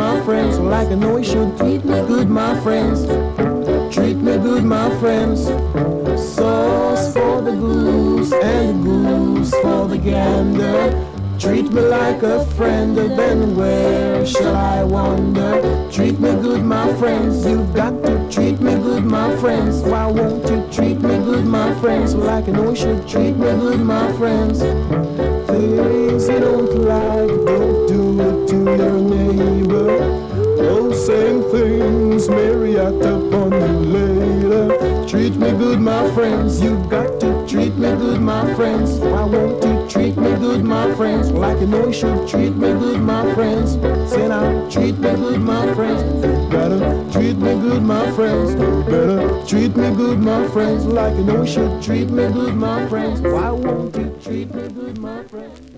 my friends, like I know should. Treat me good, my friends. Treat me good, my friends. Sauce for the goose and goose for the gander. Treat me like a friend, then where shall I wander? Treat me good, my friends. You've got to treat me good, my friends. Why won't you treat me good, my friends? Like you should treat me good, my friends things you don't like, don't do it to your neighbor. Those same things may react upon you later. Treat me good, my friends. You got to treat me good, my friends. I want to treat me good, my friends? Like you know you should treat me good, my friends. Say now, treat me good, my friends treat me good, my friends. Better treat me good, my friends. Like you know you should treat me good, my friends. Why won't you treat me good, my friends?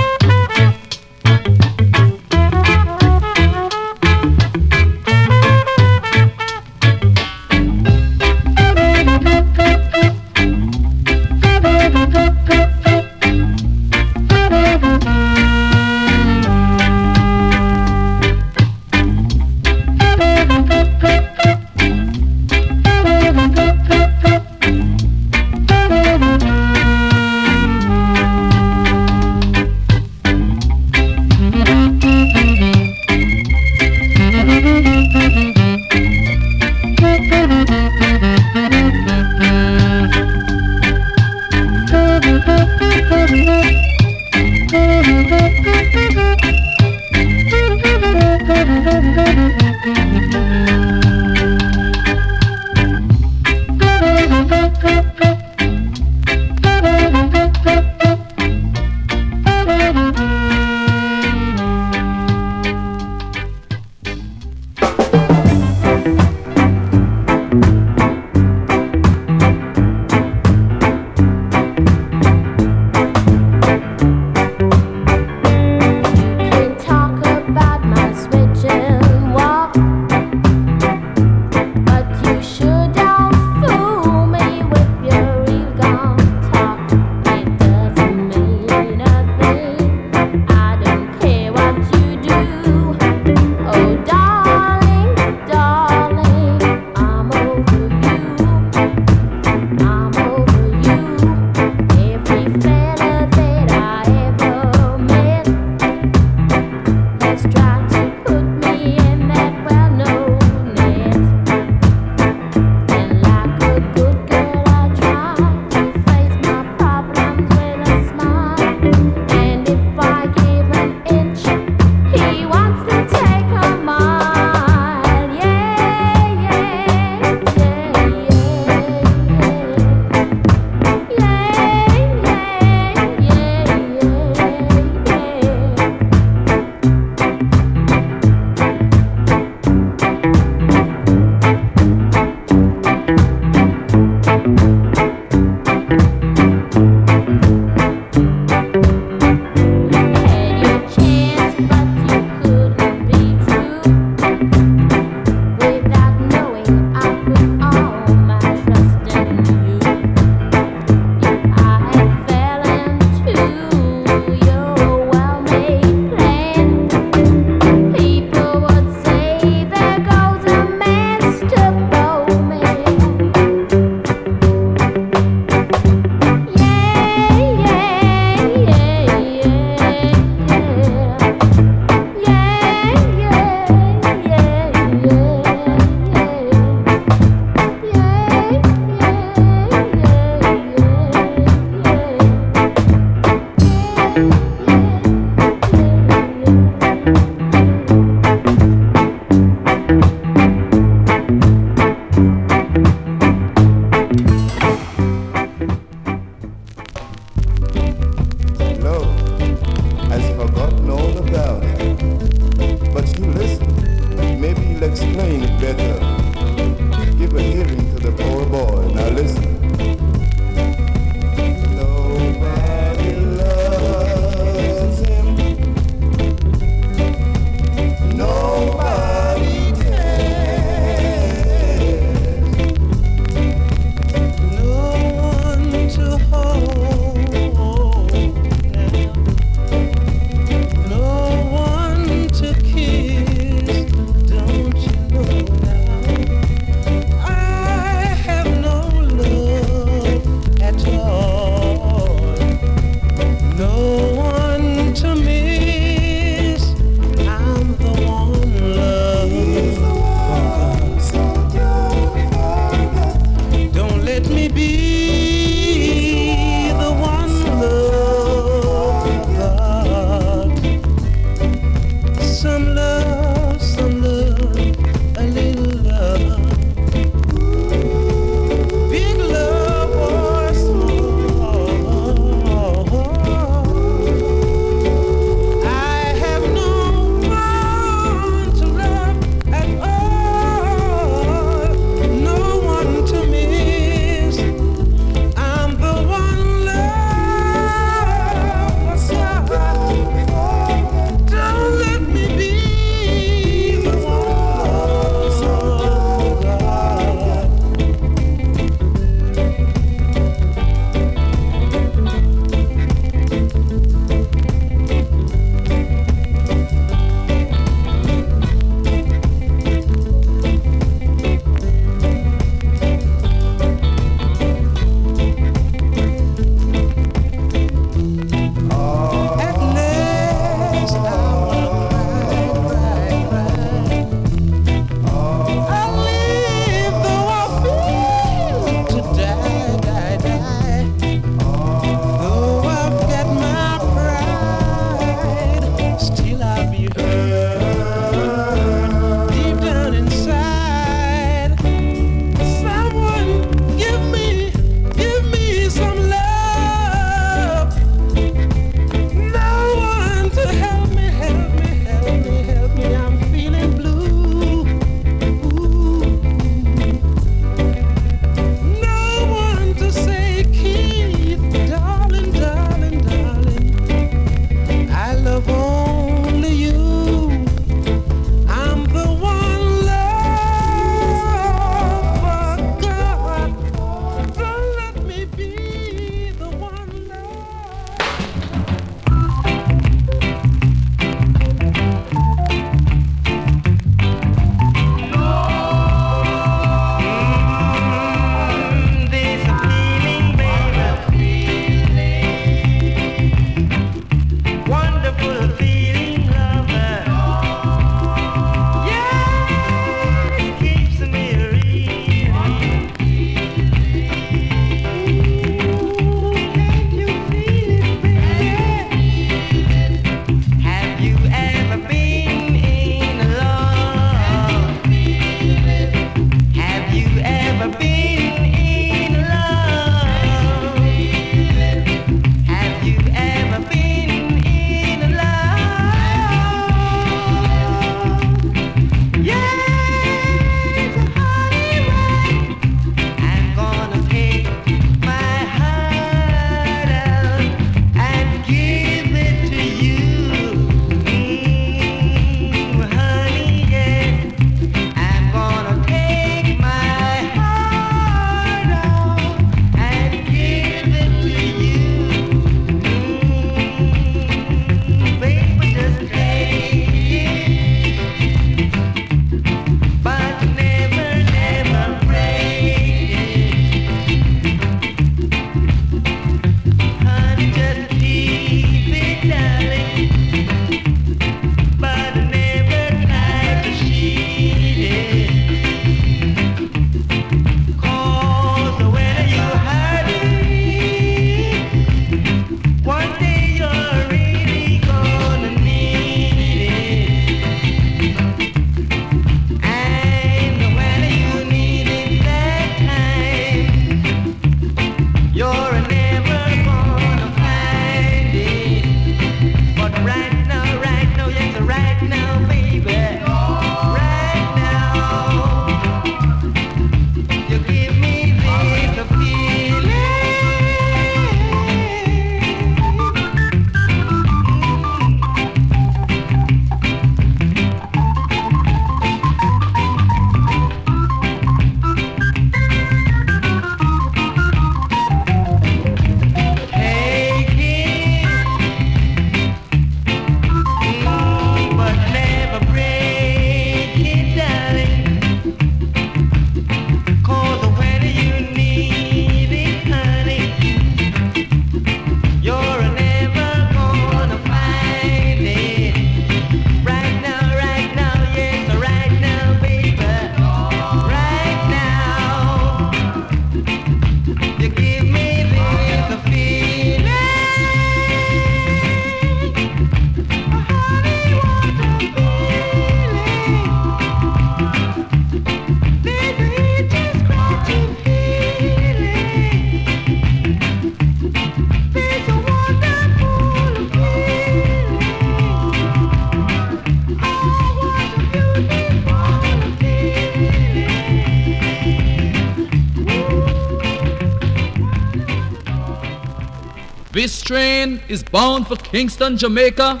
Is bound for Kingston, Jamaica,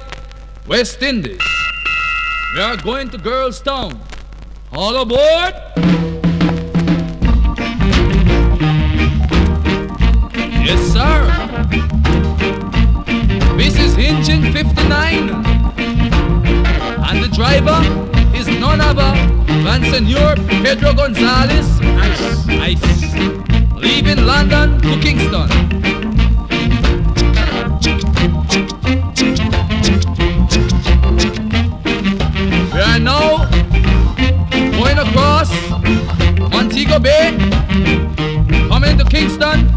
West Indies. We are going to Girls Town. All aboard! Yes, sir. This is engine 59. And the driver is none other than Senor Pedro Gonzalez. Nice. Nice. Leaving London to Kingston. Bay, coming to Kingston.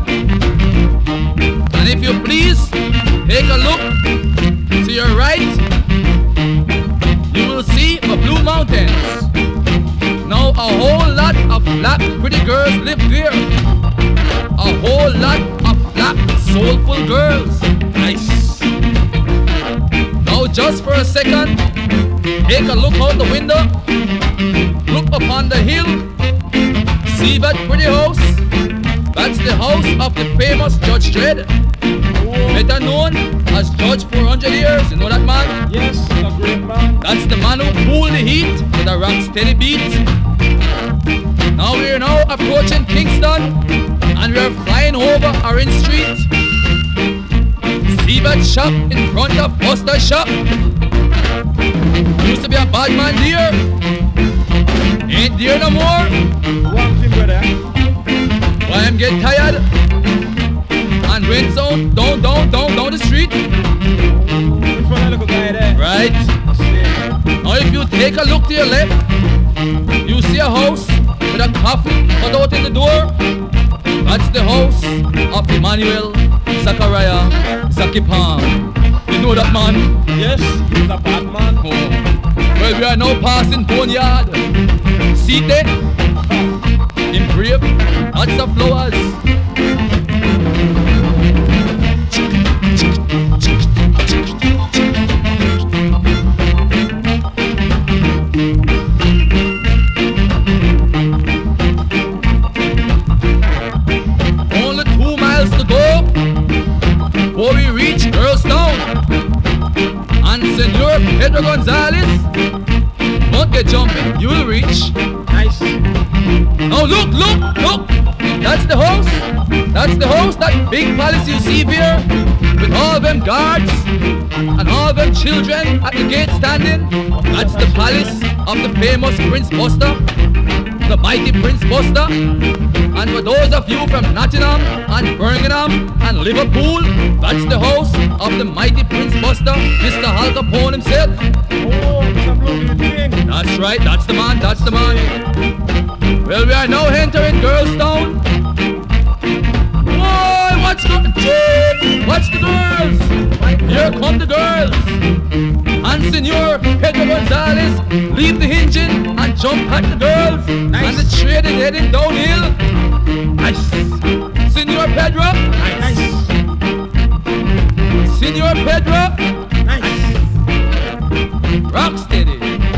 And if you please, take a look to your right. You will see a blue mountains. Now a whole lot of black pretty girls live there. A whole lot of black soulful girls. Nice. Now just for a second, take a look out the window. Look upon the hill. See that pretty house? That's the house of the famous Judge Dread. Better known as Judge 400 years. You know that man? Yes, a great man. That's the man who cooled the heat with a rock steady beat. Now we are now approaching Kingston and we are flying over Orange Street. See that shop in front of Buster Shop? Used to be a bad man there. Ain't there no more. One thing, brother. Why I'm getting tired and went down, down, down, down, down the street. Right. Now if you take a look to your left, you see a house with a coffin cut out in the door. That's the house of Emmanuel Zachariah Zakipam. You know that man? Yes, he's a bad man. Oh. Well, we are now passing Boneyard. See there? Engraved, lots of flowers. That big palace you see here, with all them guards and all them children at the gate standing. That's the palace of the famous Prince Buster, the mighty Prince Buster. And for those of you from Nottingham and Birmingham and Liverpool, that's the house of the mighty Prince Buster, Mr. Al Capone himself. That's right, that's the man, that's the man. Well, we are now entering Girls Town. Boy, watch the Jeep! Watch the girls! Here come the girls! And Senor Pedro Gonzalez leave the engine and jump at the girls. Nice. And the train is heading downhill. Nice. Senor Pedro. Nice. Senor Pedro. Nice. Rock steady.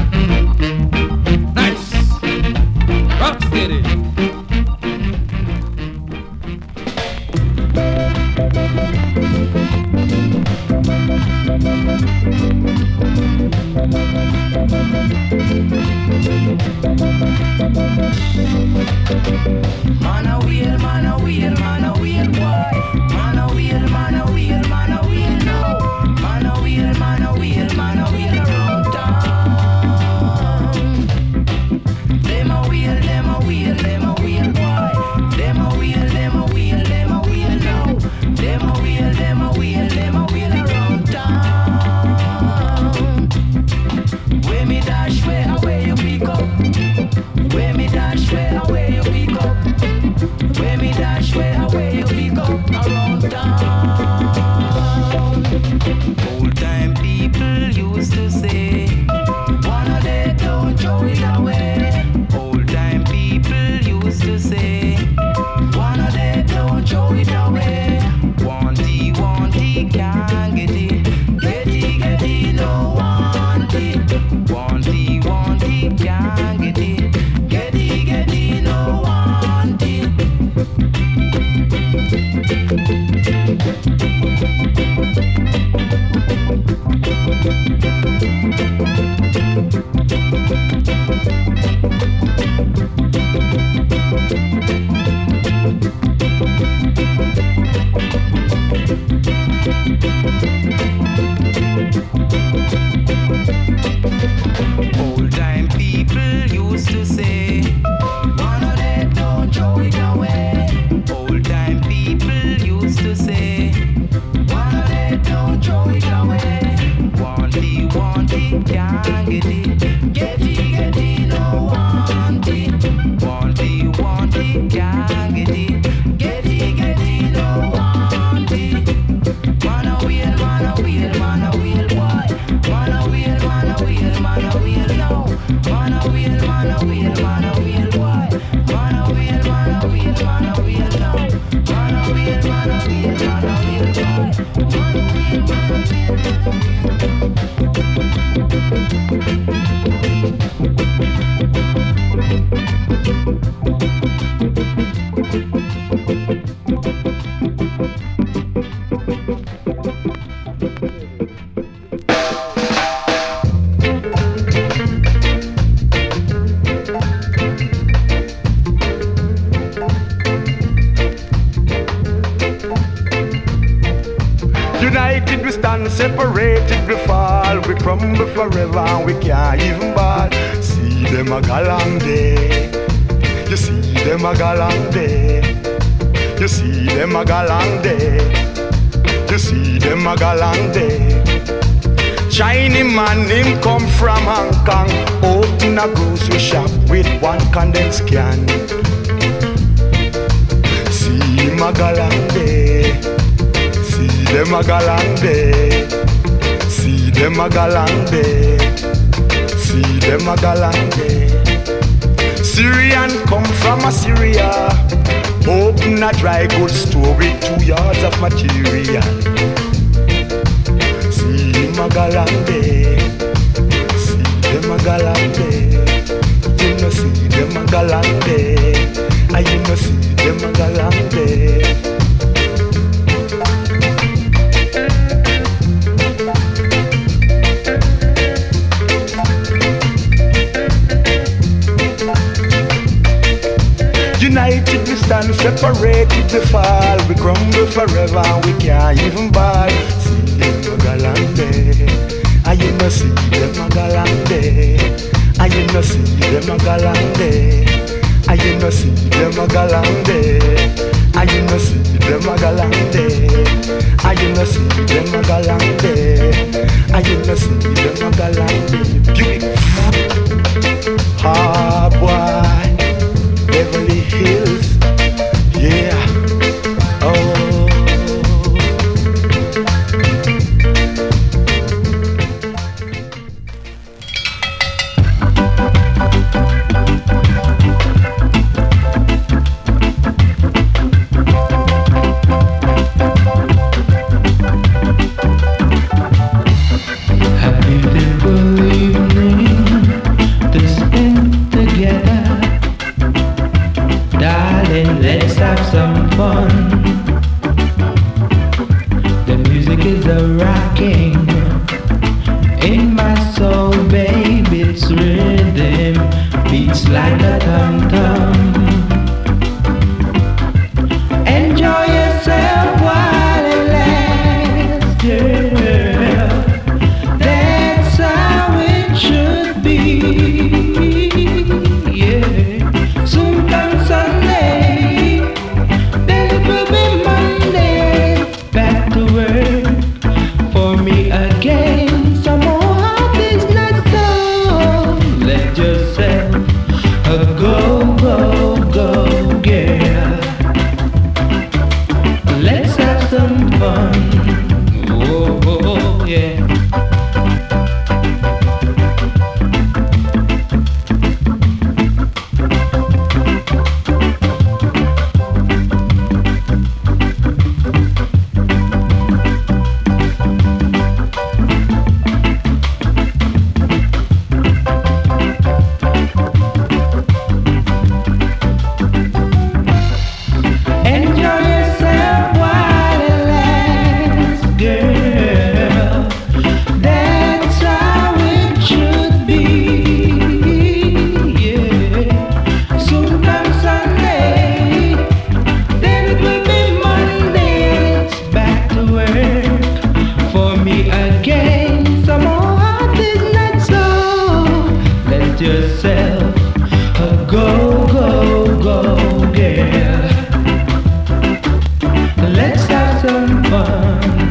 Separated we fall. We crumble forever we can't even ball. See them a galang day. You see them a galang day. You see them a galang day. You see them a galang day. Chinese man, him come from Hong Kong. Open a grocery shop with one condensed can. See him a galang day. Them a galang. See them a galang. See them a galang. Syrian come from Assyria. Open a dry goods store with two yards of material. See them a galang. See them a galang. You know see them a galang. And you know see them a galang. Stand, separated we fall. We crumble forever we can't even ball. See them a galante, and you know see them a galante, and you know see them a galante, and you know see them a galante, and you know see them a galante, and you know see them a galante, and you know see them a galante. Hard ah, boy. certain fun.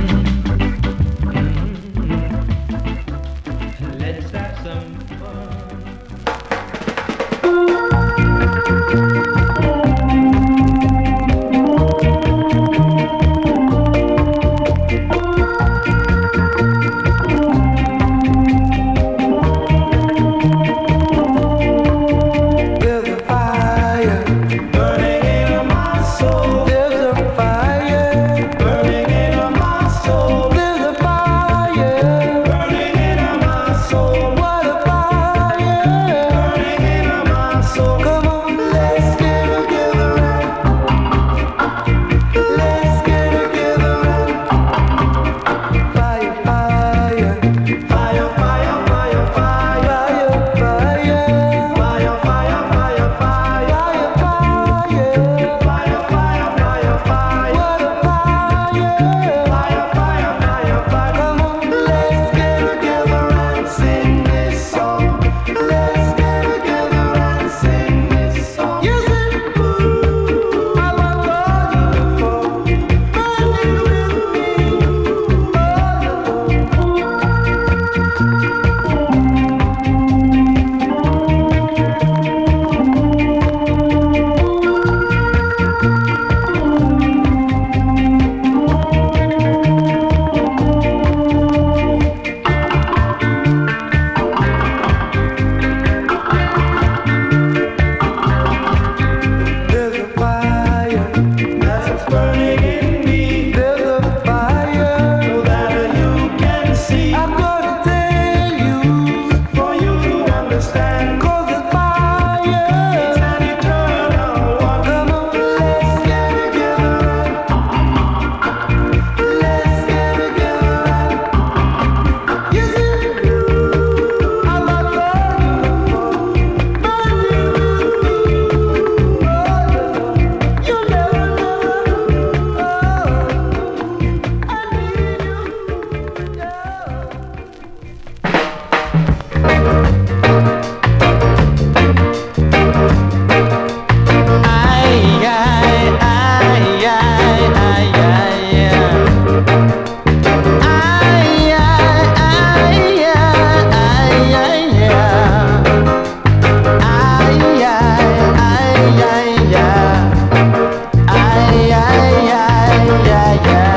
Yeah.